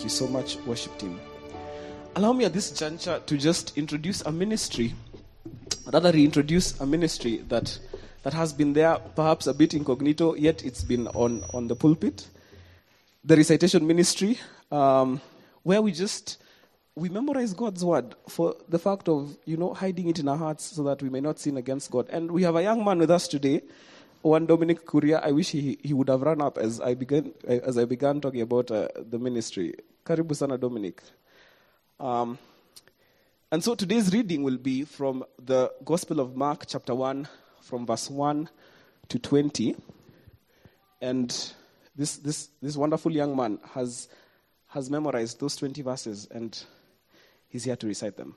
Thank you so much, worship team. Allow me at this juncture to just introduce a ministry, rather reintroduce a ministry that that has been there, perhaps a bit incognito, yet it's been on, on the pulpit. The recitation ministry, um, where we just we memorize God's word for the fact of you know hiding it in our hearts so that we may not sin against God. And we have a young man with us today, one Dominic Kuria. I wish he, he would have run up as I began as I began talking about uh, the ministry. Karibu sana Dominic. Um, and so today's reading will be from the Gospel of Mark, chapter 1, from verse 1 to 20. And this, this, this wonderful young man has, has memorized those 20 verses and he's here to recite them.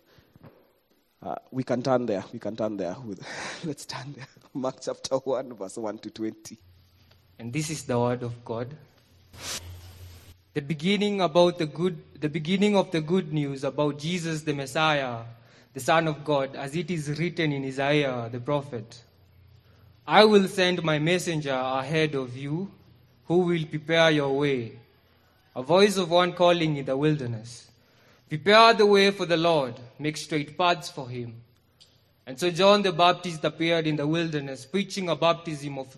Uh, we can turn there. We can turn there. With, let's turn there. Mark chapter 1, verse 1 to 20. And this is the word of God. The beginning about the good the beginning of the good news about Jesus the Messiah, the Son of God, as it is written in Isaiah the prophet. I will send my messenger ahead of you, who will prepare your way. A voice of one calling in the wilderness. Prepare the way for the Lord, make straight paths for him. And so John the Baptist appeared in the wilderness, preaching a baptism of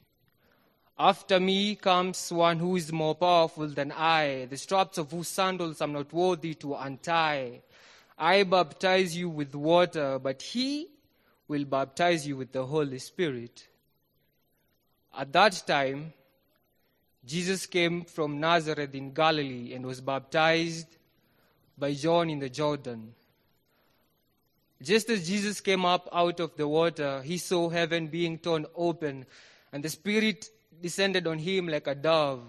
After me comes one who is more powerful than I, the straps of whose sandals I'm not worthy to untie. I baptize you with water, but he will baptize you with the Holy Spirit. At that time, Jesus came from Nazareth in Galilee and was baptized by John in the Jordan. Just as Jesus came up out of the water, he saw heaven being torn open, and the Spirit descended on him like a dove.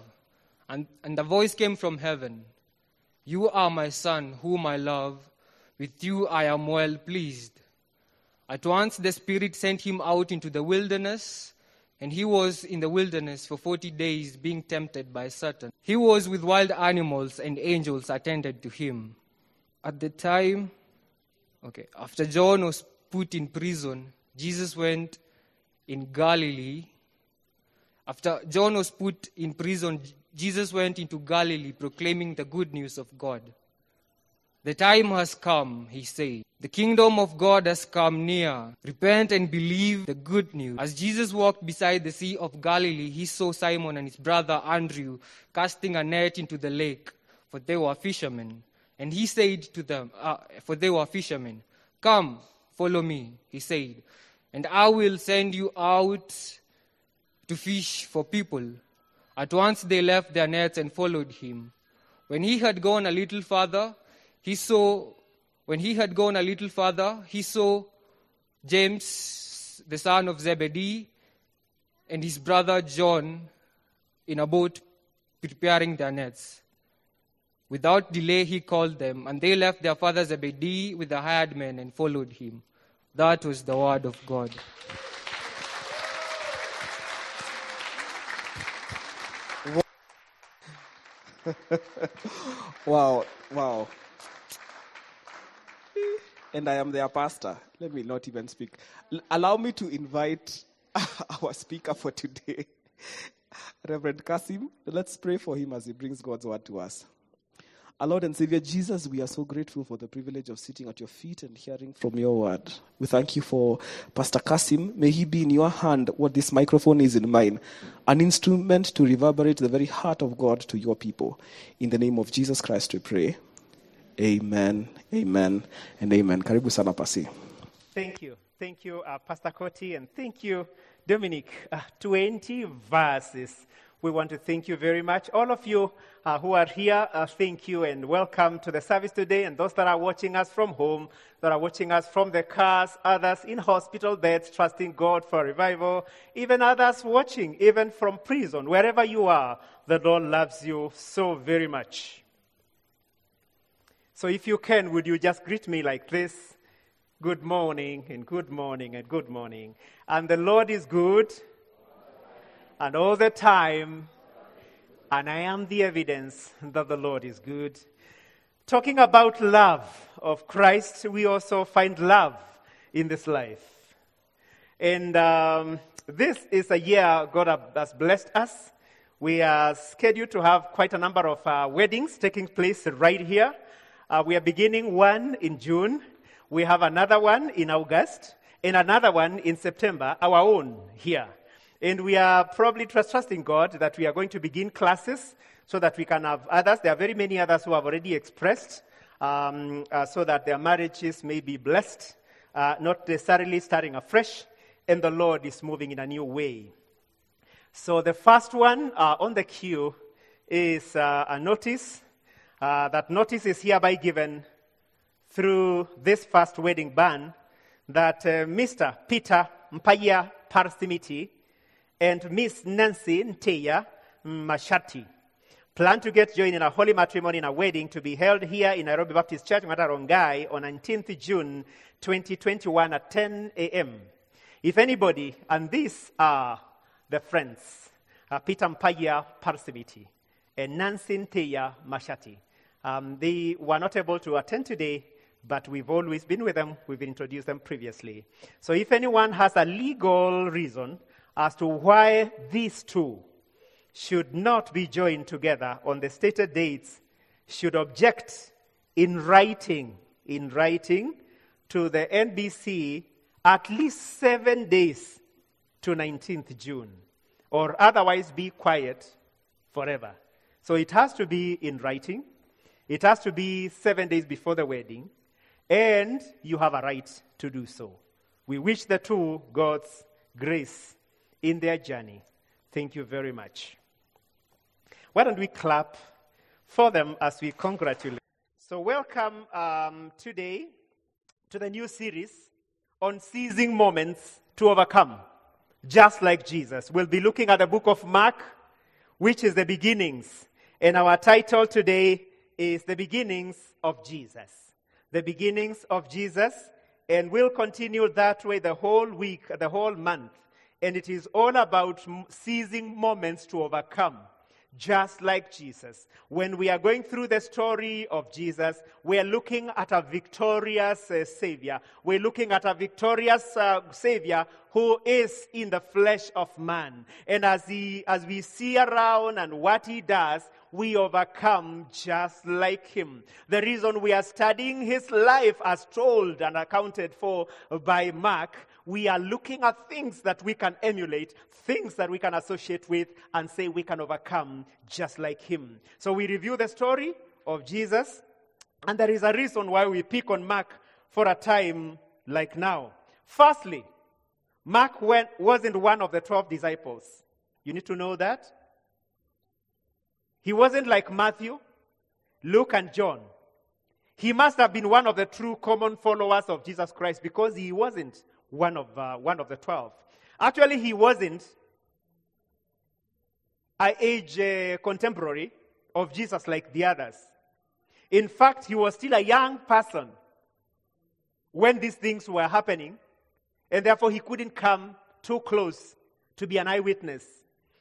And, and the voice came from heaven You are my Son, whom I love. With you I am well pleased. At once the Spirit sent him out into the wilderness, and he was in the wilderness for forty days, being tempted by Satan. He was with wild animals, and angels attended to him. At the time, okay, after John was put in prison, Jesus went in Galilee after John was put in prison, Jesus went into Galilee proclaiming the good news of God. The time has come, he said. The kingdom of God has come near. Repent and believe the good news. As Jesus walked beside the Sea of Galilee, he saw Simon and his brother Andrew casting a net into the lake, for they were fishermen. And he said to them, uh, for they were fishermen, Come, follow me, he said, and I will send you out to fish for people. At once they left their nets and followed him. When he had gone a little farther, he saw when he had gone a little farther, he saw James, the son of Zebedee, and his brother John in a boat preparing their nets. Without delay, he called them, and they left their father Zebedee with the hired men and followed him. That was the word of God. wow, wow. And I am their pastor. Let me not even speak. L- allow me to invite our speaker for today, Reverend Kasim. Let's pray for him as he brings God's word to us. Our Lord and Savior Jesus, we are so grateful for the privilege of sitting at your feet and hearing from your word. We thank you for Pastor Kasim. May he be in your hand what this microphone is in mine, an instrument to reverberate the very heart of God to your people. In the name of Jesus Christ, we pray. Amen, amen, and amen. Karibu sana pasi. Thank you. Thank you, uh, Pastor Koti, and thank you, Dominic. Uh, 20 verses. We want to thank you very much. All of you uh, who are here, uh, thank you and welcome to the service today. And those that are watching us from home, that are watching us from the cars, others in hospital beds, trusting God for revival, even others watching, even from prison, wherever you are, the Lord loves you so very much. So if you can, would you just greet me like this? Good morning, and good morning, and good morning. And the Lord is good, and all the time, and I am the evidence that the Lord is good. Talking about love of Christ, we also find love in this life. And um, this is a year God has blessed us. We are scheduled to have quite a number of uh, weddings taking place right here. Uh, we are beginning one in June. We have another one in August and another one in September, our own here. And we are probably trusting God that we are going to begin classes so that we can have others. There are very many others who have already expressed um, uh, so that their marriages may be blessed, uh, not necessarily starting afresh, and the Lord is moving in a new way. So the first one uh, on the queue is uh, a notice. Uh, that notice is hereby given through this first wedding ban that uh, Mr. Peter Mpaya Parsimiti and Miss Nancy Nteya Mashati plan to get joined in a holy matrimony in a wedding to be held here in Nairobi Baptist Church, Matarongai, on 19th June 2021 at 10 a.m. If anybody, and these are the friends, uh, Peter Mpaya Parsimiti and Nancy Nteya Mashati. Um, they were not able to attend today, but we've always been with them. We've introduced them previously. So if anyone has a legal reason as to why these two should not be joined together on the stated dates, should object in writing, in writing to the NBC at least seven days to 19th June, or otherwise be quiet forever. So it has to be in writing. It has to be seven days before the wedding, and you have a right to do so. We wish the two God's grace in their journey. Thank you very much. Why don't we clap for them as we congratulate? So, welcome um, today to the new series on seizing moments to overcome, just like Jesus. We'll be looking at the book of Mark, which is the beginnings. And our title today is The Beginnings of Jesus. The Beginnings of Jesus. And we'll continue that way the whole week, the whole month. And it is all about seizing moments to overcome just like Jesus. When we are going through the story of Jesus, we are looking at a victorious uh, Savior. We're looking at a victorious uh, Savior who is in the flesh of man. And as, he, as we see around and what he does, we overcome just like him. The reason we are studying his life as told and accounted for by Mark, we are looking at things that we can emulate, things that we can associate with, and say we can overcome just like him. So we review the story of Jesus, and there is a reason why we pick on Mark for a time like now. Firstly, Mark went, wasn't one of the 12 disciples. You need to know that. He wasn't like Matthew, Luke, and John. He must have been one of the true common followers of Jesus Christ because he wasn't one of, uh, one of the 12. Actually, he wasn't an age uh, contemporary of Jesus like the others. In fact, he was still a young person when these things were happening, and therefore he couldn't come too close to be an eyewitness.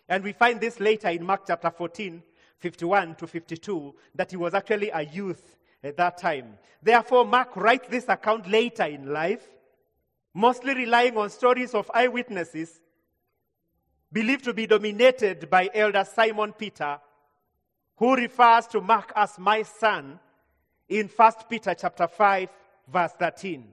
And we find this later in Mark chapter 14, 51 to 52, that he was actually a youth at that time. Therefore, Mark writes this account later in life, mostly relying on stories of eyewitnesses, believed to be dominated by elder Simon Peter, who refers to Mark as my son in 1 Peter chapter 5, verse 13.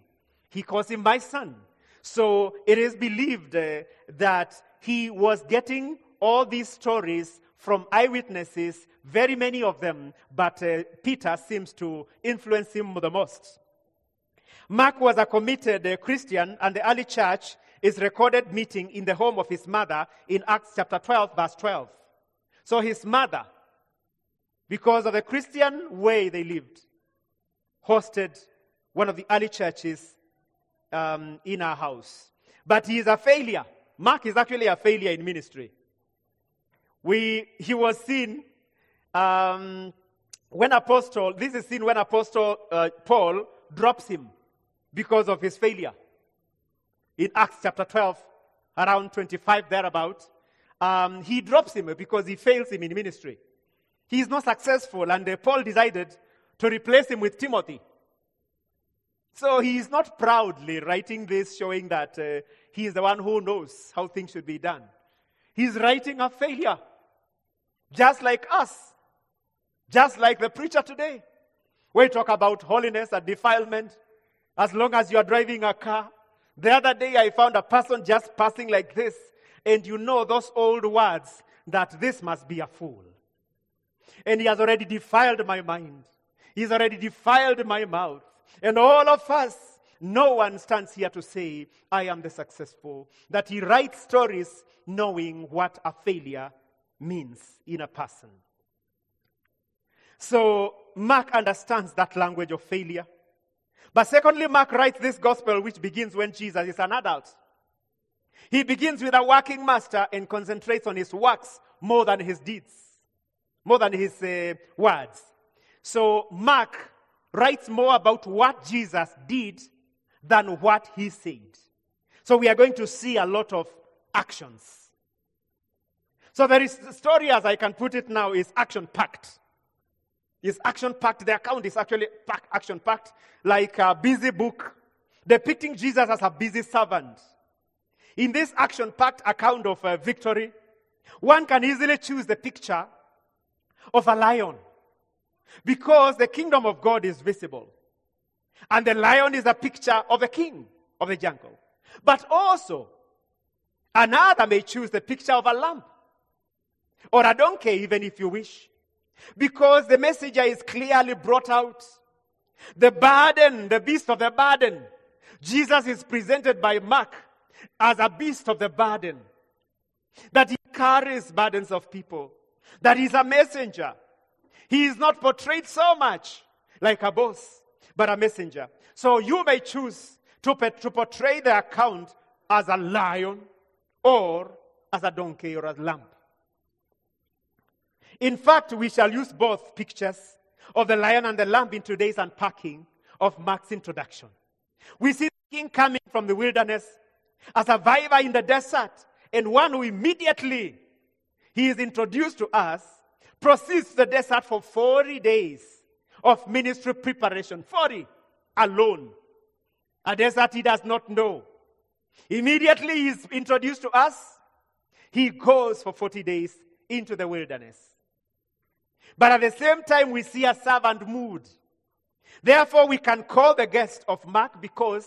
He calls him my son. So it is believed uh, that he was getting all these stories from eyewitnesses, very many of them, but uh, Peter seems to influence him the most. Mark was a committed uh, Christian, and the early church is recorded meeting in the home of his mother in Acts chapter 12, verse 12. So his mother, because of the Christian way they lived, hosted one of the early churches um, in our house. But he is a failure. Mark is actually a failure in ministry we, he was seen um, when apostle, this is seen when apostle uh, Paul drops him because of his failure. In Acts chapter 12, around 25 thereabout, um, he drops him because he fails him in ministry. He is not successful, and uh, Paul decided to replace him with Timothy. So he is not proudly writing this, showing that uh, he is the one who knows how things should be done. He's writing a failure, just like us, just like the preacher today. We talk about holiness and defilement as long as you are driving a car. The other day I found a person just passing like this, and you know those old words that this must be a fool. And he has already defiled my mind. He's already defiled my mouth. And all of us, no one stands here to say, I am the successful. That he writes stories knowing what a failure means in a person. So Mark understands that language of failure. But secondly, Mark writes this gospel which begins when Jesus is an adult. He begins with a working master and concentrates on his works more than his deeds, more than his uh, words. So Mark writes more about what Jesus did than what he said. So we are going to see a lot of actions. So there is the story, as I can put it now, is action packed. Is action packed. The account is actually pack, action packed, like a busy book depicting Jesus as a busy servant. In this action packed account of uh, victory, one can easily choose the picture of a lion because the kingdom of God is visible. And the lion is a picture of the king of the jungle. But also, another may choose the picture of a lamb or a donkey, even if you wish. Because the messenger is clearly brought out. The burden, the beast of the burden. Jesus is presented by Mark as a beast of the burden. That he carries burdens of people. That he's a messenger. He is not portrayed so much like a boss, but a messenger. So you may choose to, to portray the account as a lion or as a donkey or as a lamb. In fact, we shall use both pictures of the lion and the lamb in today's unpacking of Mark's introduction. We see the king coming from the wilderness, a survivor in the desert, and one who immediately he is introduced to us, proceeds to the desert for 40 days of ministry preparation. 40 alone. A desert he does not know. Immediately he is introduced to us. He goes for 40 days into the wilderness. But at the same time, we see a servant mood. Therefore, we can call the guest of Mark because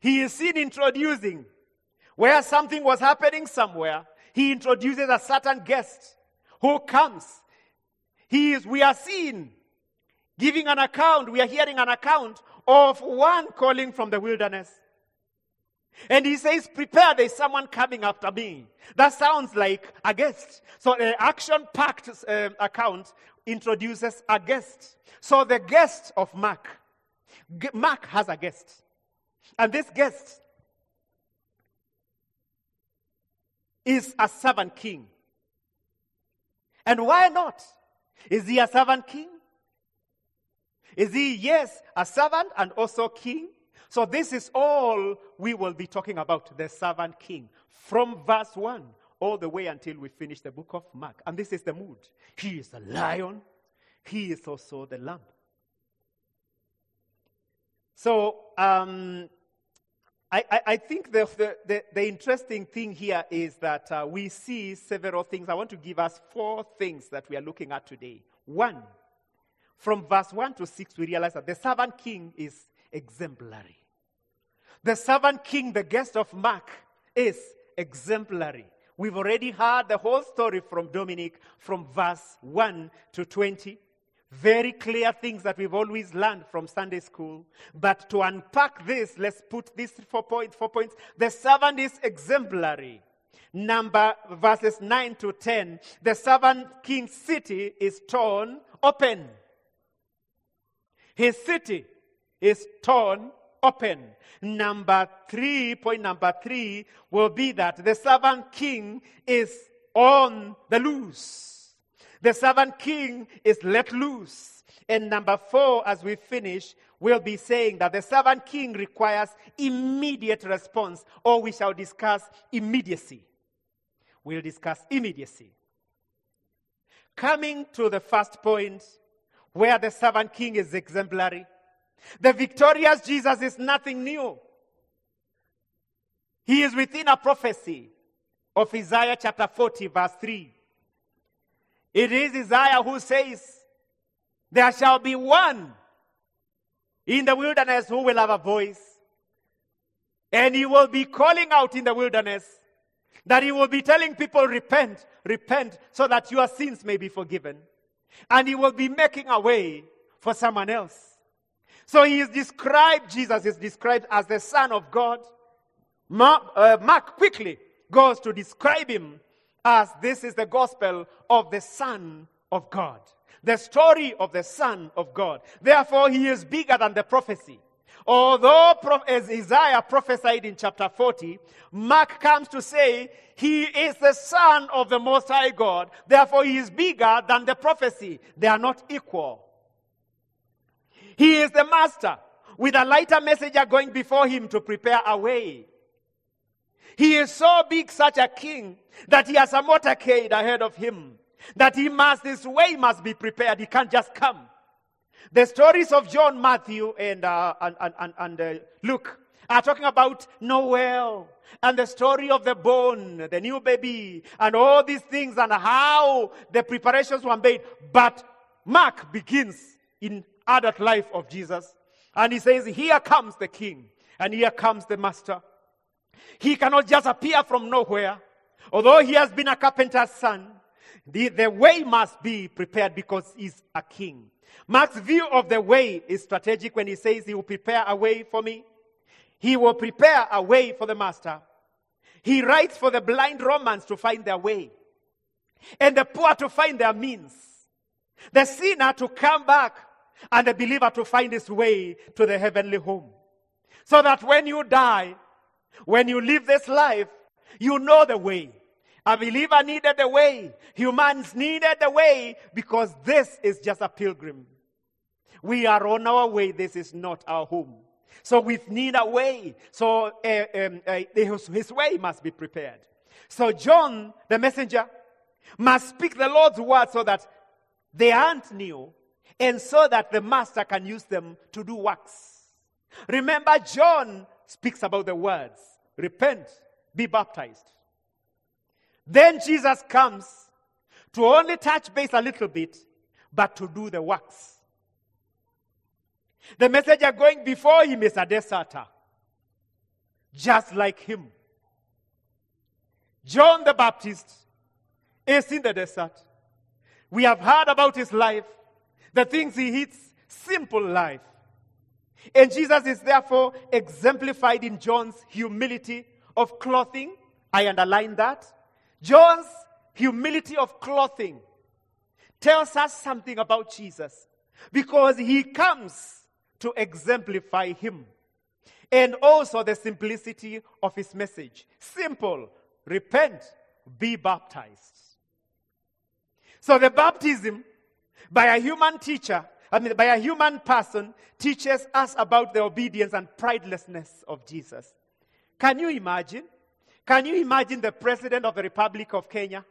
he is seen introducing where something was happening somewhere. He introduces a certain guest who comes. He is, we are seen giving an account, we are hearing an account of one calling from the wilderness. And he says, Prepare, there's someone coming after me. That sounds like a guest. So an action packed uh, account introduces a guest. So the guest of Mark, Mark has a guest. And this guest is a servant king. And why not? Is he a servant king? Is he, yes, a servant and also king? So, this is all we will be talking about the servant king from verse 1 all the way until we finish the book of Mark. And this is the mood. He is a lion, he is also the lamb. So, um, I, I, I, think the, the, the, the, interesting thing here is that uh, we see several things. I want to give us four things that we are looking at today. One, from verse 1 to 6, we realize that the servant king is exemplary. The servant king, the guest of Mark, is exemplary. We've already heard the whole story from Dominic from verse 1 to 20. Very clear things that we've always learned from Sunday school. But to unpack this, let's put these four points. Four points. The servant is exemplary. Number verses 9 to 10. The servant king's city is torn open. His city is torn open. Number three, point number three will be that the servant king is on the loose. The servant king is let loose. And number four, as we finish, we'll be saying that the servant king requires immediate response, or we shall discuss immediacy. We'll discuss immediacy. Coming to the first point, where the servant king is exemplary. The victorious Jesus is nothing new. He is within a prophecy of Isaiah chapter 40, verse 3. It is Isaiah who says, There shall be one in the wilderness who will have a voice, and he will be calling out in the wilderness that he will be telling people, Repent, repent, so that your sins may be forgiven. And he will be making a way for someone else. So he is described, Jesus is described as the Son of God. Mark, uh, Mark quickly goes to describe him as this is the gospel of the Son of God. The story of the Son of God. Therefore, he is bigger than the prophecy. Although as Isaiah prophesied in chapter 40, Mark comes to say he is the Son of the Most High God. Therefore, he is bigger than the prophecy. They are not equal. He is the Master with a lighter messenger going before him to prepare a way. He is so big, such a king, that he has a motorcade ahead of him. That he must, this way must be prepared. He can't just come. The stories of John, Matthew, and, uh, and, and, and uh, Luke are talking about Noel and the story of the bone, the new baby, and all these things and how the preparations were made. But Mark begins in adult life of Jesus. And he says, Here comes the king, and here comes the master. He cannot just appear from nowhere. Although he has been a carpenter's son, the, the way must be prepared because he's a king. Mark's view of the way is strategic when he says he will prepare a way for me. He will prepare a way for the master. He writes for the blind Romans to find their way and the poor to find their means. The sinner to come back and the believer to find his way to the heavenly home. So that when you die, when you live this life, you know the way. A believer needed the way. Humans needed the way because this is just a pilgrim. We are on our way. This is not our home. So we need a way. So uh, um, uh, his, his way must be prepared. So John, the messenger, must speak the Lord's word so that the aren't new and so that the master can use them to do works. Remember, John speaks about the words repent, be baptized. Then Jesus comes to only touch base a little bit, but to do the works. The messenger going before him is a deserter, just like him. John the Baptist is in the desert. We have heard about his life, the things he hits, simple life. And Jesus is therefore exemplified in John's humility of clothing. I underline that. John's humility of clothing tells us something about Jesus because he comes to exemplify him. And also the simplicity of his message. Simple. Repent, be baptized. So the baptism by a human teacher I mean, by a human person teaches us about the obedience and pridelessness of Jesus. Can you imagine? Can you imagine the President of the Republic of Kenya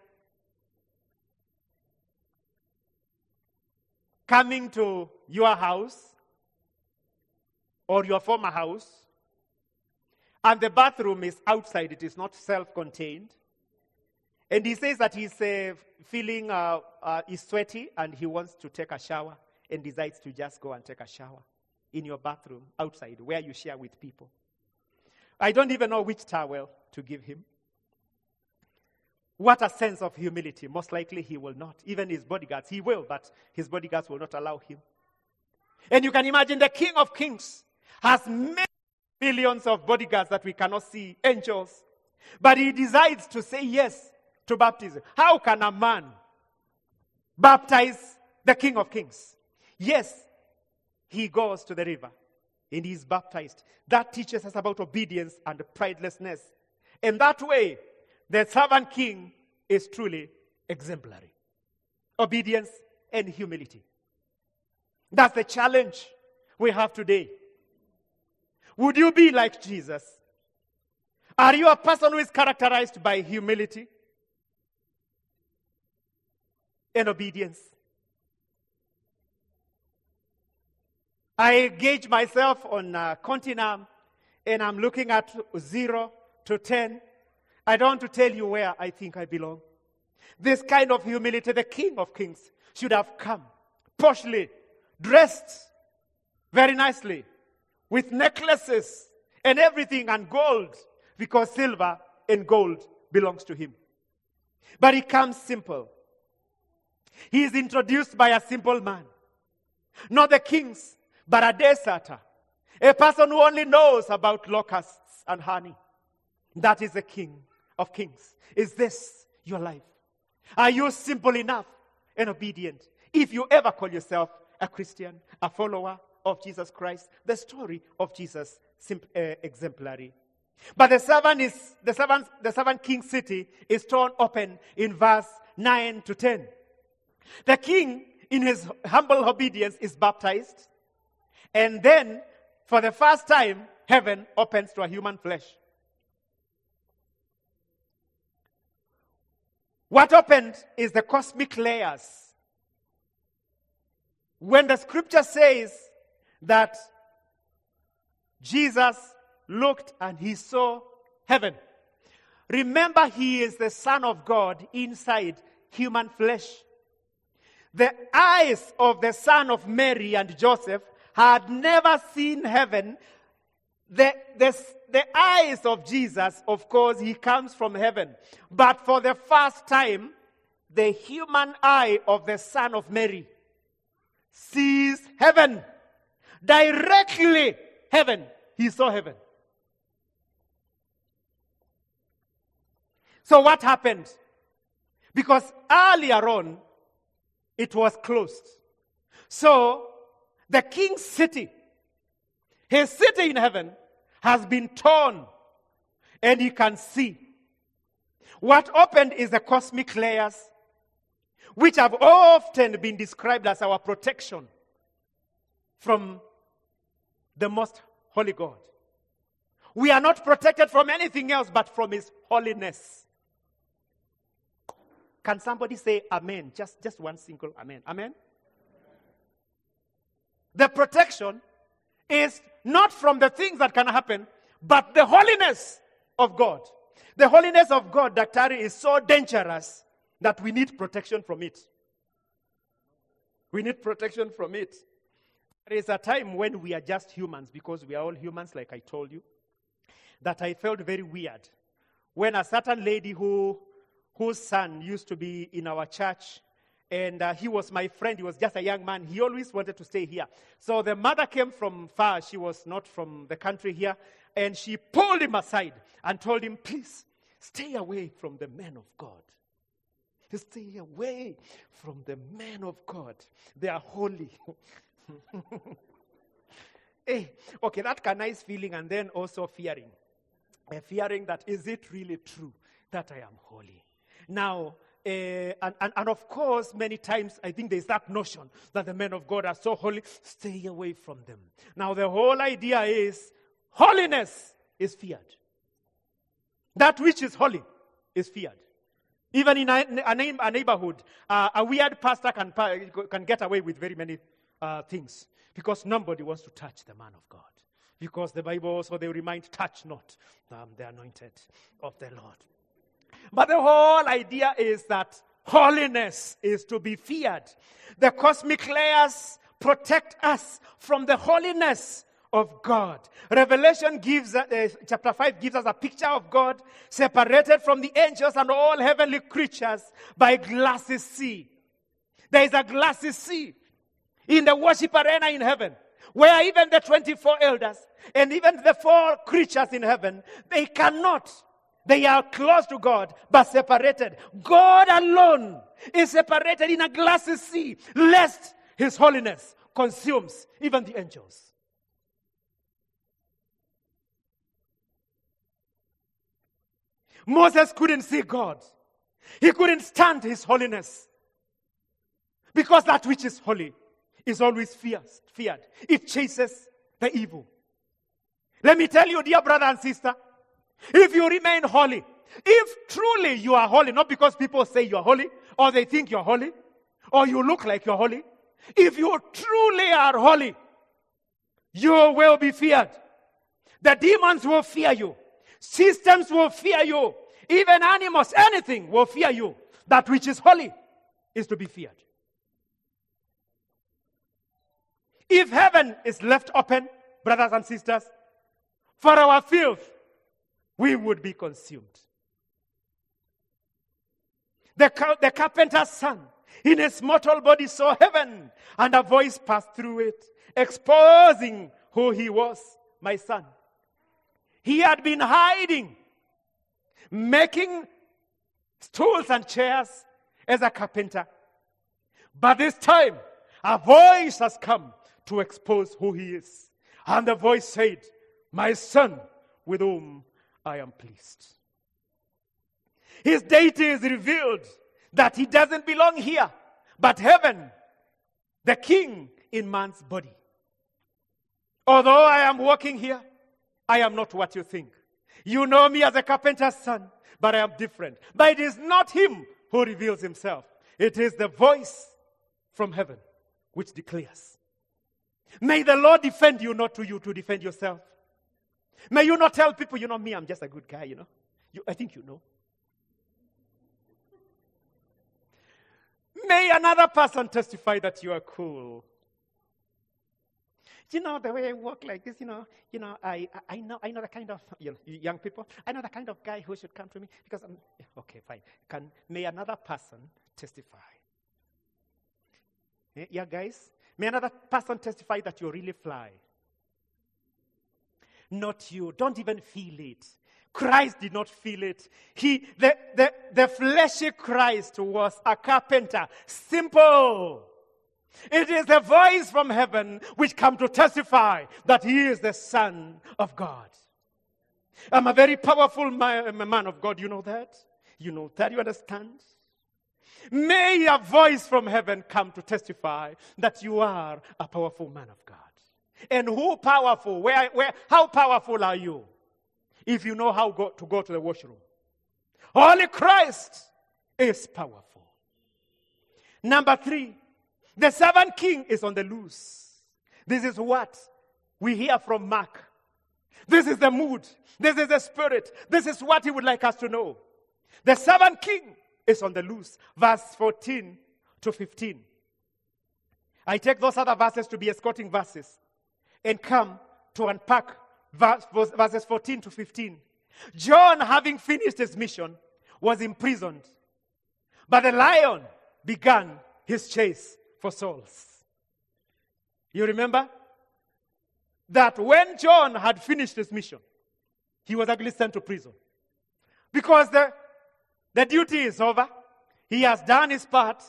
coming to your house or your former house and the bathroom is outside, it is not self contained? And he says that he's uh, feeling, uh, uh, he's sweaty and he wants to take a shower and decides to just go and take a shower in your bathroom outside where you share with people. I don't even know which towel to give him. What a sense of humility. Most likely he will not. Even his bodyguards, he will, but his bodyguards will not allow him. And you can imagine the King of Kings has many millions of bodyguards that we cannot see, angels. But he decides to say yes to baptism. How can a man baptize the King of Kings? Yes, he goes to the river and he is baptized. That teaches us about obedience and pridelessness. In that way, the servant king is truly exemplary. Obedience and humility. That's the challenge we have today. Would you be like Jesus? Are you a person who is characterized by humility and obedience? I gauge myself on uh, Continuum and I'm looking at zero to 10. I don't want to tell you where I think I belong. This kind of humility, the King of Kings should have come poshly, dressed very nicely, with necklaces and everything and gold, because silver and gold belongs to him. But he comes simple. He is introduced by a simple man, not the kings, but a deserter, a person who only knows about locusts and honey. That is the king of kings. Is this your life? Are you simple enough and obedient? If you ever call yourself a Christian, a follower of Jesus Christ, the story of Jesus sim- uh, exemplary. But the servant is the servant, the servant king city is torn open in verse 9 to 10. The king, in his humble obedience, is baptized. And then, for the first time, heaven opens to a human flesh. What opened is the cosmic layers. When the scripture says that Jesus looked and he saw heaven, remember he is the Son of God inside human flesh. The eyes of the son of Mary and Joseph had never seen heaven. The, the, the eyes of Jesus, of course, he comes from heaven. But for the first time, the human eye of the son of Mary sees heaven. Directly heaven. He saw heaven. So what happened? Because earlier on, it was closed. So the king's city, his city in heaven, has been torn and he can see. What opened is the cosmic layers, which have often been described as our protection from the most holy God. We are not protected from anything else but from his holiness. Can somebody say amen? Just, just one single amen. Amen? The protection is not from the things that can happen, but the holiness of God. The holiness of God, Daktari, is so dangerous that we need protection from it. We need protection from it. There is a time when we are just humans, because we are all humans, like I told you, that I felt very weird. When a certain lady who, whose son used to be in our church, and uh, he was my friend, he was just a young man, he always wanted to stay here. So the mother came from far, she was not from the country here, and she pulled him aside and told him, Please, stay away from the men of God. Stay away from the men of God. They are holy. hey, okay, that of nice feeling, and then also fearing. Uh, fearing that is it really true that I am holy? Now, uh, and, and, and, of course, many times I think there's that notion that the men of God are so holy, stay away from them. Now, the whole idea is holiness is feared. That which is holy is feared. Even in a, a, a neighborhood, uh, a weird pastor can, can get away with very many uh, things because nobody wants to touch the man of God. Because the Bible also they remind, touch not um, the anointed of the Lord. But the whole idea is that holiness is to be feared. The cosmic layers protect us from the holiness of God. Revelation gives, uh, chapter 5 gives us a picture of God separated from the angels and all heavenly creatures by glassy sea. There is a glassy sea in the worship arena in heaven where even the 24 elders and even the four creatures in heaven, they cannot. They are close to God, but separated. God alone is separated in a glassy sea, lest his holiness consumes even the angels. Moses couldn't see God. He couldn't stand his holiness. Because that which is holy is always fears, feared. It chases the evil. Let me tell you, dear brother and sister, if you remain holy, if truly you are holy, not because people say you're holy, or they think you're holy, or you look like you're holy, if you truly are holy, you will be feared. The demons will fear you. Systems will fear you. Even animals, anything will fear you. That which is holy is to be feared. If heaven is left open, brothers and sisters, for our filth, we would be consumed. The, the carpenter's son in his mortal body saw heaven, and a voice passed through it, exposing who he was, my son. He had been hiding, making stools and chairs as a carpenter. But this time, a voice has come to expose who he is. And the voice said, My son, with whom I am pleased. His deity is revealed that he doesn't belong here, but heaven, the king in man's body. Although I am walking here, I am not what you think. You know me as a carpenter's son, but I am different. But it is not him who reveals himself, it is the voice from heaven which declares. May the Lord defend you, not to you to defend yourself. May you not tell people, you know, me, I'm just a good guy, you know. You, I think you know. May another person testify that you are cool. You know, the way I walk like this, you know, you know, I, I know, I know the kind of, you know, young people, I know the kind of guy who should come to me because I'm, okay, fine. Can, may another person testify? Eh, yeah, guys? May another person testify that you're really fly. Not you. Don't even feel it. Christ did not feel it. He, the, the, the fleshy Christ was a carpenter. Simple. It is the voice from heaven which come to testify that he is the Son of God. I'm a very powerful man of God. You know that? You know that? You understand? May a voice from heaven come to testify that you are a powerful man of God. And who powerful? Where, where, how powerful are you? if you know how go, to go to the washroom. Holy Christ is powerful. Number three, the servant king is on the loose. This is what we hear from Mark. This is the mood. This is the spirit. This is what he would like us to know. The servant king is on the loose. Verse 14 to 15. I take those other verses to be escorting verses and come to unpack verses 14 to 15. John, having finished his mission, was imprisoned. But the lion began his chase for souls. You remember? That when John had finished his mission, he was actually sent to prison. Because the, the duty is over. He has done his part.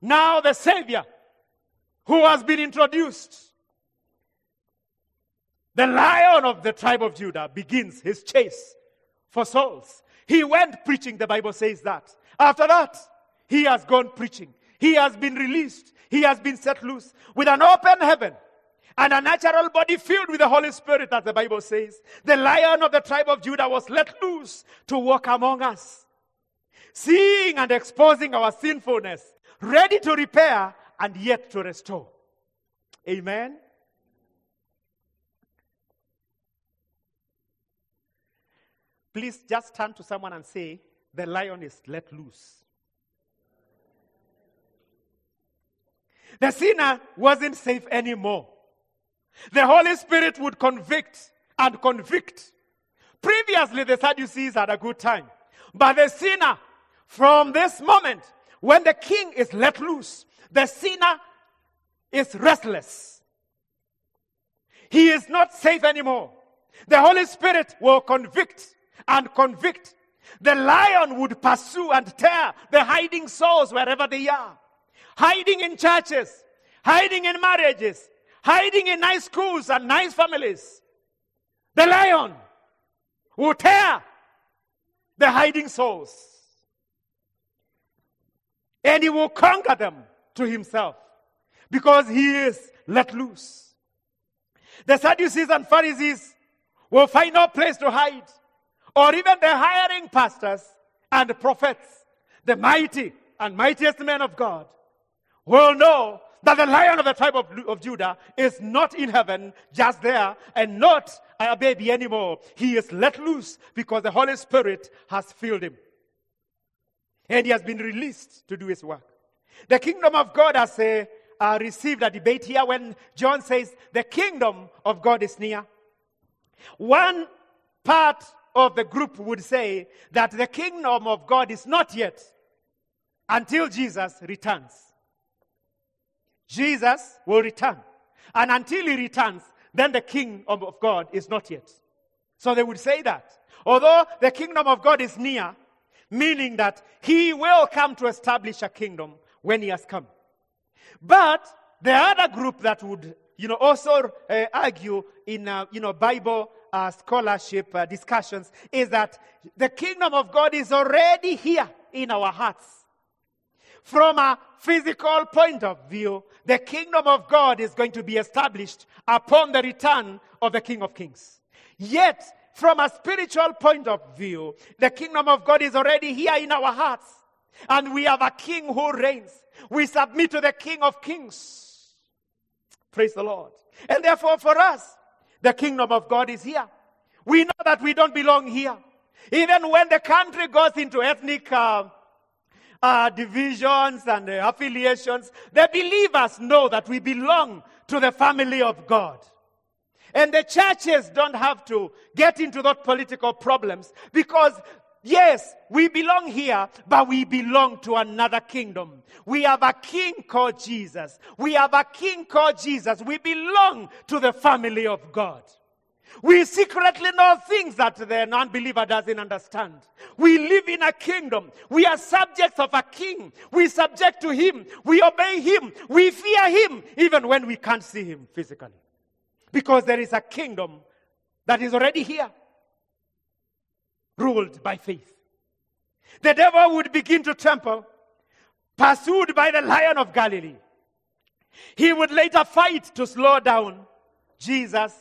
Now the Savior, who has been introduced, the lion of the tribe of Judah begins his chase for souls. He went preaching, the Bible says that. After that, he has gone preaching. He has been released. He has been set loose with an open heaven and a natural body filled with the Holy Spirit, as the Bible says. The lion of the tribe of Judah was let loose to walk among us, seeing and exposing our sinfulness, ready to repair and yet to restore. Amen. Please just turn to someone and say, The lion is let loose. The sinner wasn't safe anymore. The Holy Spirit would convict and convict. Previously, the Sadducees had a good time. But the sinner, from this moment, when the king is let loose, the sinner is restless. He is not safe anymore. The Holy Spirit will convict and convict. The lion would pursue and tear the hiding souls wherever they are. Hiding in churches, hiding in marriages, hiding in nice schools and nice families. The lion will tear the hiding souls. And he will conquer them to himself. because he is let loose. The Sadducees and Pharisees will find no place to hide, or even the hiring pastors and prophets, the mighty and mightiest men of God, will know that the lion of the tribe of, of Judah is not in heaven, just there, and not a baby anymore. He is let loose because the Holy Spirit has filled him. And he has been released to do his work. The kingdom of God has uh, uh, received a debate here when John says the kingdom of God is near. One part of the group would say that the kingdom of God is not yet until Jesus returns. Jesus will return. And until he returns, then the kingdom of God is not yet. So they would say that. Although the kingdom of God is near, meaning that he will come to establish a kingdom when he has come. But the other group that would, you know, also uh, argue in, uh, you know, Bible uh, scholarship uh, discussions is that the kingdom of God is already here in our hearts. From a physical point of view, the kingdom of God is going to be established upon the return of the King of Kings. Yet, from a spiritual point of view, the kingdom of God is already here in our hearts. And we have a king who reigns. We submit to the King of Kings. Praise the Lord. And therefore, for us, the kingdom of God is here. We know that we don't belong here. Even when the country goes into ethnic uh, uh, divisions and uh, affiliations, the believers know that we belong to the family of God. And the churches don't have to get into those political problems because Yes, we belong here, but we belong to another kingdom. We have a king called Jesus. We have a king called Jesus. We belong to the family of God. We secretly know things that the non believer doesn't understand. We live in a kingdom. We are subjects of a king. We subject to him. We obey him. We fear him, even when we can't see him physically. Because there is a kingdom that is already here ruled by faith. The devil would begin to tremble, pursued by the lion of Galilee. He would later fight to slow down Jesus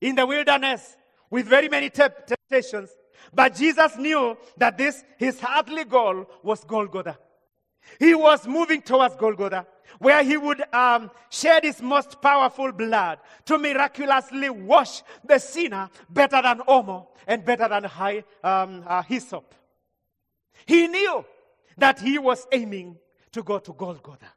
in the wilderness with very many temptations. But Jesus knew that this, his earthly goal was Golgotha. He was moving towards Golgotha, where he would um, shed his most powerful blood to miraculously wash the sinner better than Omo and better than high, um, uh, hyssop. He knew that he was aiming to go to Golgotha,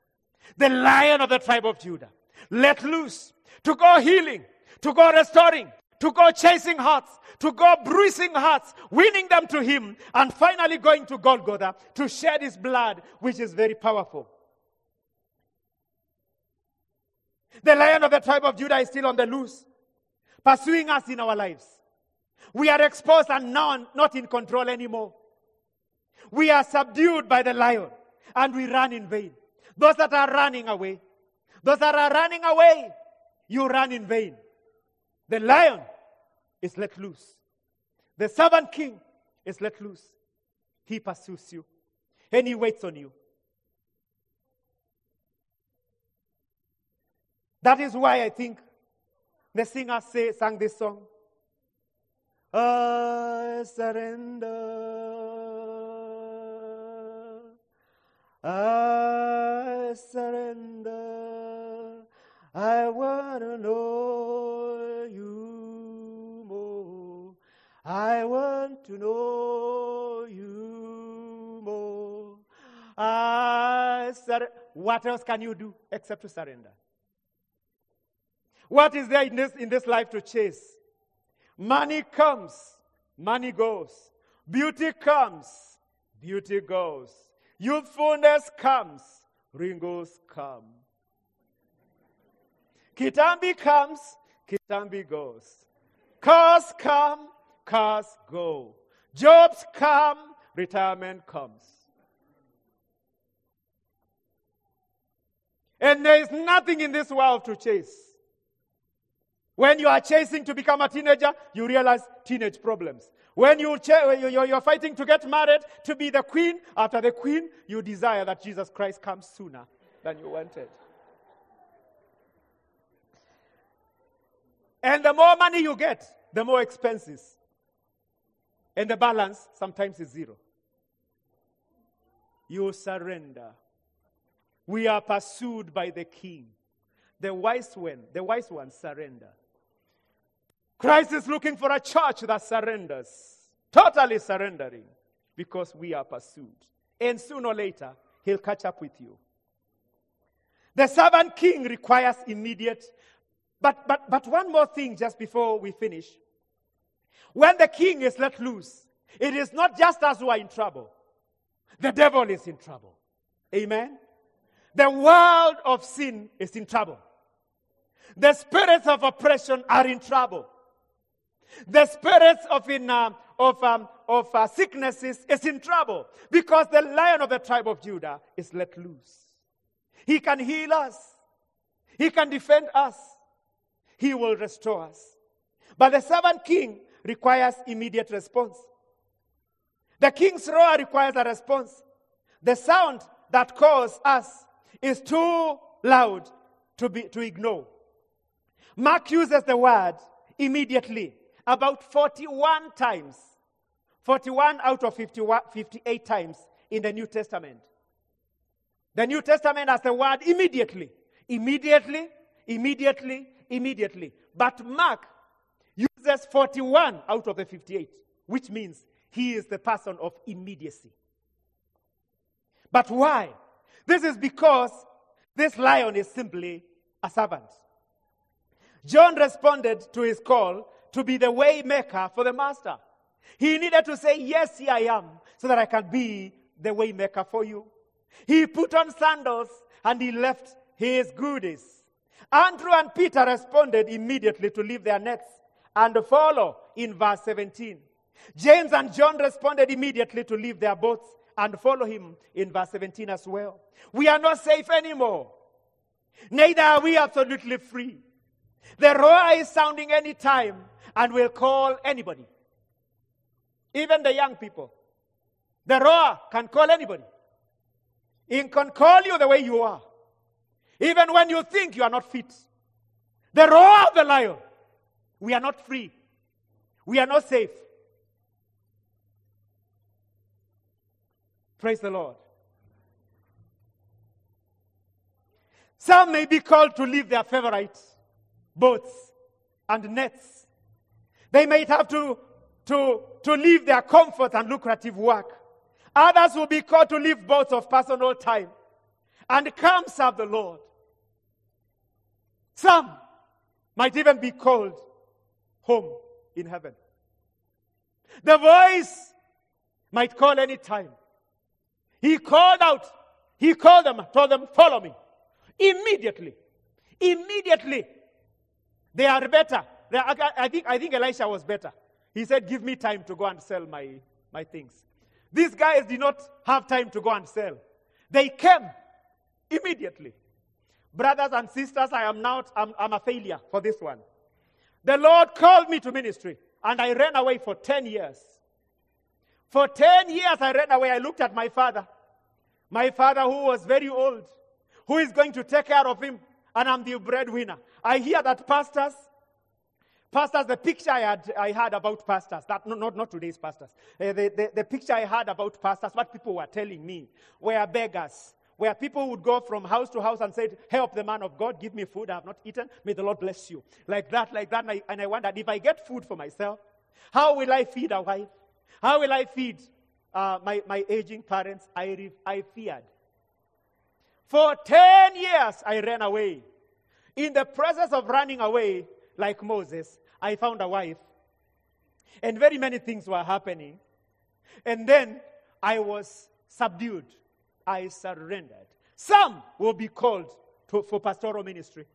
the lion of the tribe of Judah, let loose, to go healing, to go restoring, to go chasing hearts, to go bruising hearts, winning them to Him, and finally going to Golgotha to shed His blood, which is very powerful. The lion of the tribe of Judah is still on the loose, pursuing us in our lives. We are exposed and now not in control anymore. We are subdued by the lion and we run in vain. Those that are running away, those that are running away, you run in vain. The lion is let loose. The servant king is let loose. He pursues you and he waits on you. That is why I think the singer say, sang this song. I surrender. I surrender. I want to know I want to know you more. I sur- What else can you do except to surrender? What is there in this, in this life to chase? Money comes, money goes. Beauty comes, beauty goes. Youthfulness comes, wrinkles come. Kitambi comes, Kitambi goes. Cars come, cars go, jobs come, retirement comes. And there is nothing in this world to chase. When you are chasing to become a teenager, you realize teenage problems. When you cha- you're fighting to get married, to be the queen, after the queen, you desire that Jesus Christ comes sooner than you wanted. And the more money you get, the more expenses. And the balance sometimes is zero. You surrender. We are pursued by the king. The wise one, the wise ones surrender. Christ is looking for a church that surrenders, totally surrendering, because we are pursued. And sooner or later, he'll catch up with you. The servant king requires immediate. But, but, but one more thing just before we finish. When the king is let loose, it is not just us who are in trouble, the devil is in trouble. Amen? The world of sin is in trouble. The spirits of oppression are in trouble. The spirits of, in, uh, of, um, of uh, sicknesses is in trouble because the lion of the tribe of Judah is let loose. He can heal us. He can defend us. He will restore us. But the servant king requires immediate response. The king's roar requires a response. The sound that calls us is too loud to, be, to ignore. Mark uses the word immediately about 41 times. 41 out of 51, 58 times in the New Testament. The New Testament has the word immediately. Immediately, immediately, immediately. But Mark uses 41 out of the 58, which means he is the person of immediacy. But why? This is because this lion is simply a servant. John responded to his call to be the way maker for the master. He needed to say, Yes, here I am, so that I can be the way maker for you. He put on sandals and he left his goodies. Andrew and Peter responded immediately to leave their nets and follow in verse 17. James and John responded immediately to leave their boats and follow him in verse 17 as well. We are not safe anymore. Neither are we absolutely free. The roar is sounding anytime and will call anybody. Even the young people. The roar can call anybody. It can call you the way you are. Even when you think you are not fit. The roar of the lion. We are not free. We are not safe. Praise the Lord. Some may be called to leave their favorite boats and nets. They might have to, to, to leave their comfort and lucrative work. Others will be called to leave boats of personal time and come serve the Lord. Some might even be called home in heaven. The voice might call any time. He called out. He called them, told them, follow me. Immediately. Immediately. They are better. I, think, I think Elisha was better. He said, give me time to go and sell my, my things. These guys did not have time to go and sell. They came immediately. Brothers and sisters, I am not, I'm, I'm a failure for this one. The Lord called me to ministry, and I ran away for 10 years. For 10 years, I ran away. I looked at my father. My father, who was very old, who is going to take care of him, and I'm the breadwinner. I hear that pastors, pastors, the picture I had, I had about pastors, that, no, not, not today's pastors, uh, the, the, the picture I had about pastors, what people were telling me, were beggars where people would go from house to house and say, Help the man of God, give me food I have not eaten. May the Lord bless you. Like that, like that. And I, and I wondered, if I get food for myself, how will I feed a wife? How will I feed uh, my, my aging parents? I, I feared. For 10 years, I ran away. In the process of running away, like Moses, I found a wife. And very many things were happening. And then I was subdued. I surrendered. Some will be called to, for pastoral ministry.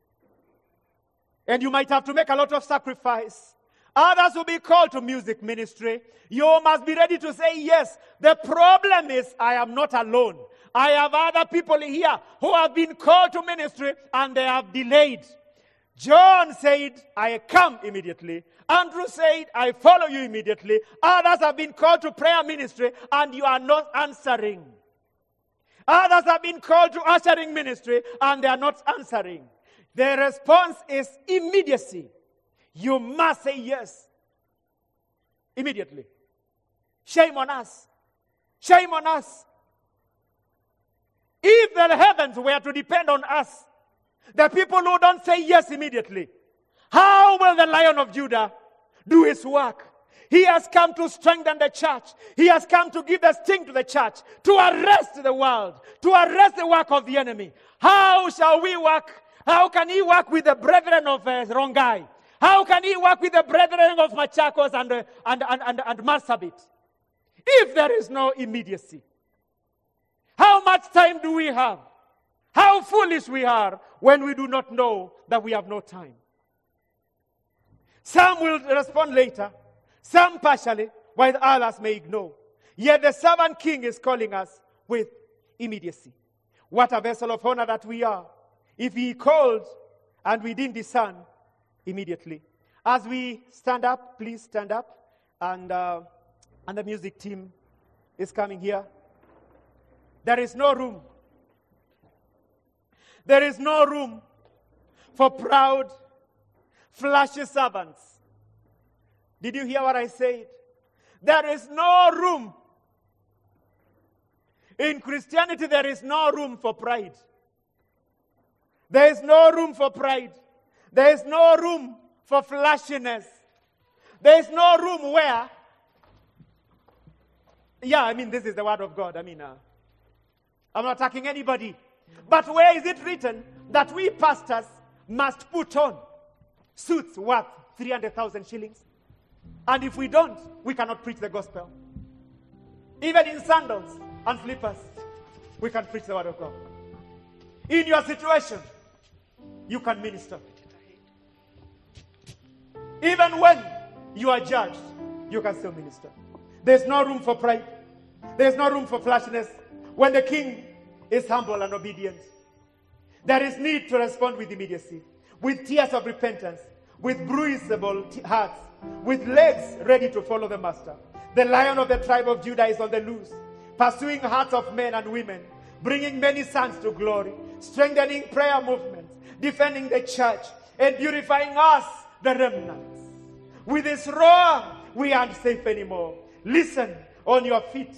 And you might have to make a lot of sacrifice. Others will be called to music ministry. You must be ready to say yes. The problem is, I am not alone. I have other people here who have been called to ministry and they have delayed. John said, I come immediately. Andrew said, I follow you immediately. Others have been called to prayer ministry and you are not answering. Others have been called to ushering ministry and they are not answering. The response is immediacy. You must say yes immediately. Shame on us. Shame on us. If the heavens were to depend on us, the people who don't say yes immediately, how will the Lion of Judah do his work? He has come to strengthen the church. He has come to give the sting to the church, to arrest the world, to arrest the work of the enemy. How shall we work? How can he work with the brethren of uh, Rongai? How can he work with the brethren of Machakos and, uh, and, and, and, and Marsabit? If there is no immediacy, how much time do we have? How foolish we are when we do not know that we have no time. Some will respond later, some partially, while others may ignore. Yet the servant king is calling us with immediacy. What a vessel of honor that we are. If he called and we didn't discern immediately. As we stand up, please stand up. And, uh, and the music team is coming here. There is no room. There is no room for proud, flashy servants. Did you hear what I said? There is no room. In Christianity, there is no room for pride. There is no room for pride. There is no room for flashiness. There is no room where, yeah, I mean, this is the word of God. I mean, uh, I'm not attacking anybody. But where is it written that we pastors must put on suits worth 300,000 shillings? And if we don't, we cannot preach the gospel. Even in sandals and slippers, we can preach the word of God. In your situation, you can minister. Even when you are judged, you can still minister. There's no room for pride. There's no room for flashiness. When the king is humble and obedient, there is need to respond with immediacy, with tears of repentance, with bruisable t- hearts, with legs ready to follow the master. The lion of the tribe of Judah is on the loose, pursuing hearts of men and women, bringing many sons to glory, strengthening prayer movements, defending the church, and purifying us, the remnants. With his roar, we aren't safe anymore. Listen on your feet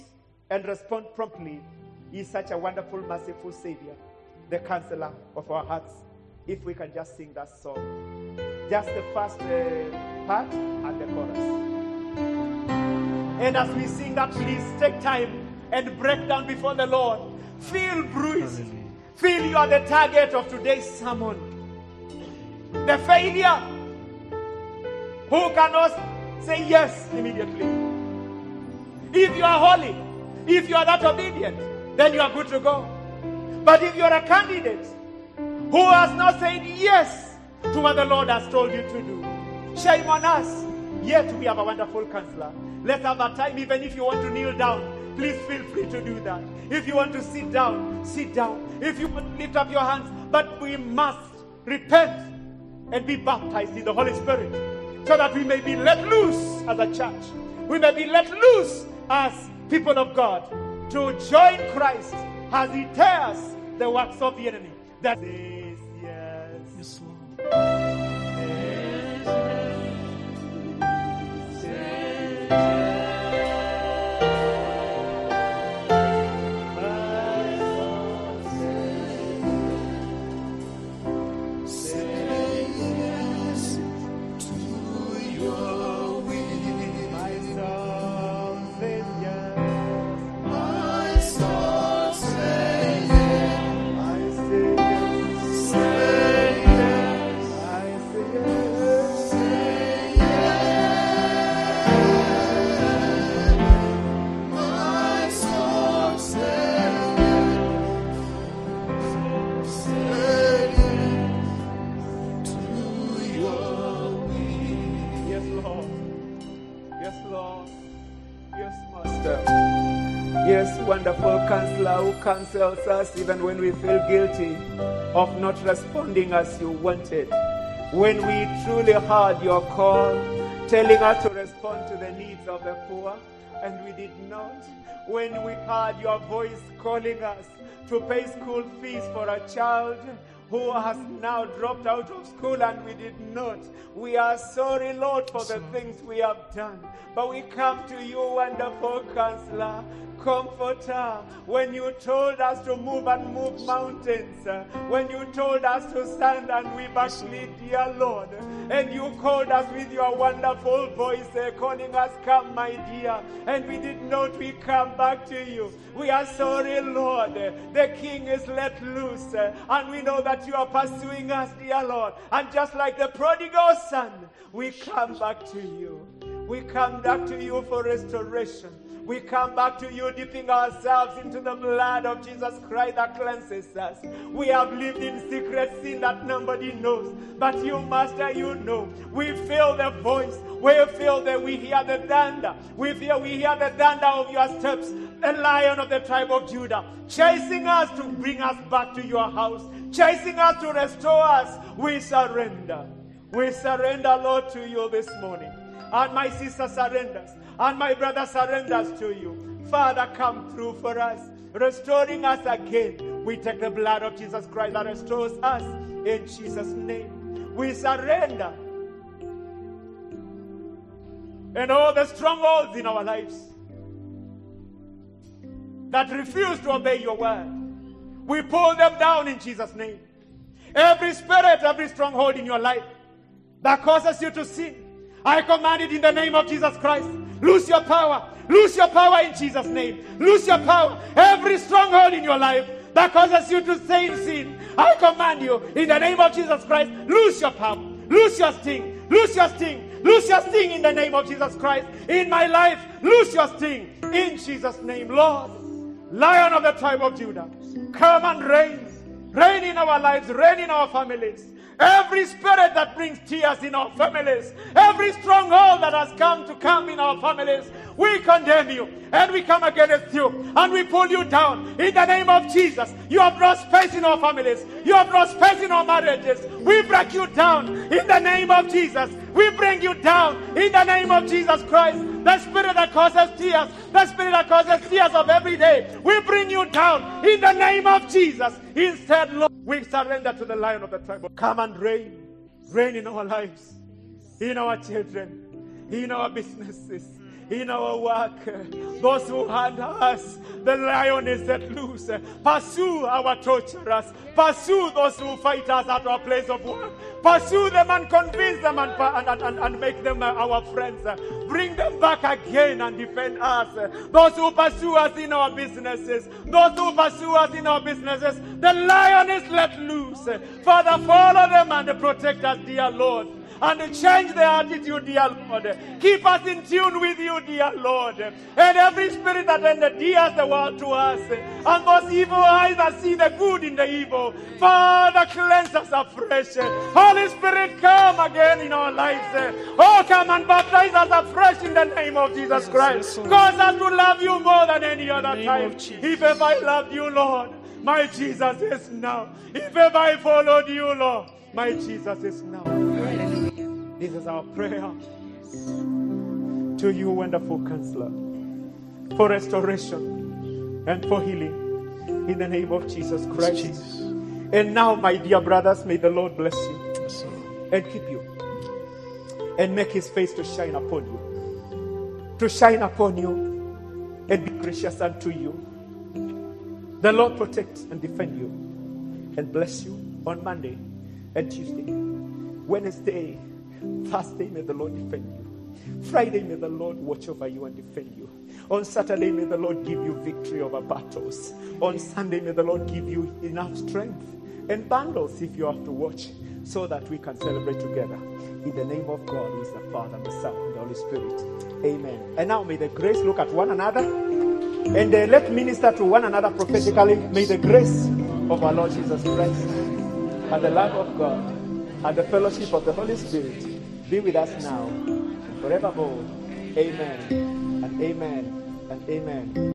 and respond promptly. He is such a wonderful, merciful Savior, the counselor of our hearts. If we can just sing that song, just the first uh, part and the chorus. And as we sing that, please take time and break down before the Lord. Feel bruised. Feel you are the target of today's sermon. The failure who cannot say yes immediately. If you are holy, if you are that obedient, then you are good to go. But if you are a candidate who has not said yes to what the Lord has told you to do, shame on us. Yet we have a wonderful counselor. Let's have a time, even if you want to kneel down, please feel free to do that. If you want to sit down, sit down. If you want to lift up your hands, but we must repent and be baptized in the Holy Spirit so that we may be let loose as a church. We may be let loose as people of God to join Christ as he tears the works of the enemy. That is yes. Yes, counsels us even when we feel guilty of not responding as you wanted. When we truly heard your call, telling us to respond to the needs of the poor, and we did not. When we heard your voice calling us to pay school fees for a child, who has now dropped out of school and we did not. We are sorry, Lord, for the things we have done. But we come to you, wonderful counselor, comforter, when you told us to move and move mountains, uh, when you told us to stand and we backslid, dear Lord, and you called us with your wonderful voice, uh, calling us, Come, my dear, and we did not, we come back to you. We are sorry, Lord. The King is let loose, uh, and we know that you are pursuing us, dear Lord. And just like the prodigal son, we come back to you. We come back to you for restoration. We come back to you, dipping ourselves into the blood of Jesus Christ that cleanses us. We have lived in secret sin that nobody knows, but you, Master, you know. We feel the voice. We feel that we hear the thunder. We feel we hear the thunder of your steps. The lion of the tribe of Judah, chasing us to bring us back to your house, chasing us to restore us. We surrender. We surrender, Lord, to you this morning. And my sister surrenders and my brother surrenders to you. Father, come through for us, restoring us again. We take the blood of Jesus Christ that restores us in Jesus' name. We surrender. And all the strongholds in our lives that refuse to obey your word, we pull them down in Jesus' name. Every spirit, every stronghold in your life that causes you to sin, I command it in the name of Jesus Christ. Lose your power. Lose your power in Jesus' name. Lose your power. Every stronghold in your life that causes you to stay in sin, I command you in the name of Jesus Christ. Lose your power. Lose your sting. Lose your sting. Lose your sting in the name of Jesus Christ. In my life, lose your sting in Jesus' name, Lord. Lion of the tribe of Judah, come and reign. Reign in our lives, reign in our families. Every spirit that brings tears in our families, every stronghold that has come to come in our families, we condemn you and we come against you and we pull you down in the name of Jesus. You have no space in our families, you have no space in our marriages. We break you down in the name of Jesus. We bring you down in the name of Jesus Christ. The spirit that causes tears, the spirit that causes tears of every day, we bring you down in the name of Jesus. Instead, Lord, we surrender to the lion of the tribe. Come and reign. Reign in our lives, in our children, in our businesses, in our work. Those who hunt us, the lion is set loose. Pursue our torturers. Pursue those who fight us at our place of work. Pursue them and convince them and, and, and, and make them uh, our friends. Bring them back again and defend us. Those who pursue us in our businesses, those who pursue us in our businesses, the lion is let loose. Father, follow them and protect us, dear Lord and change their attitude, dear Lord. Keep us in tune with you, dear Lord. And every spirit that endears the world to us, and those evil eyes that see the good in the evil, Father, cleanse us afresh. Holy Spirit, come again in our lives. Oh, come and baptize us afresh in the name of Jesus Christ. Cause us to love you more than any other time. If ever I loved you, Lord, my Jesus is now. If ever I followed you, Lord, my Jesus is now. This is our prayer to you, wonderful counselor, for restoration and for healing in the name of Jesus Christ. And now, my dear brothers, may the Lord bless you and keep you and make his face to shine upon you, to shine upon you and be gracious unto you. The Lord protect and defend you and bless you on Monday and Tuesday, Wednesday, Thursday, may the Lord defend you. Friday, may the Lord watch over you and defend you. On Saturday, may the Lord give you victory over battles. On Sunday, may the Lord give you enough strength and bundles if you have to watch so that we can celebrate together. In the name of God, who is the Father, the Son, and the Holy Spirit. Amen. And now may the grace look at one another and uh, let minister to one another prophetically. May the grace of our Lord Jesus Christ and the love of God and the fellowship of the Holy Spirit be with us now and forevermore. Amen and amen and amen.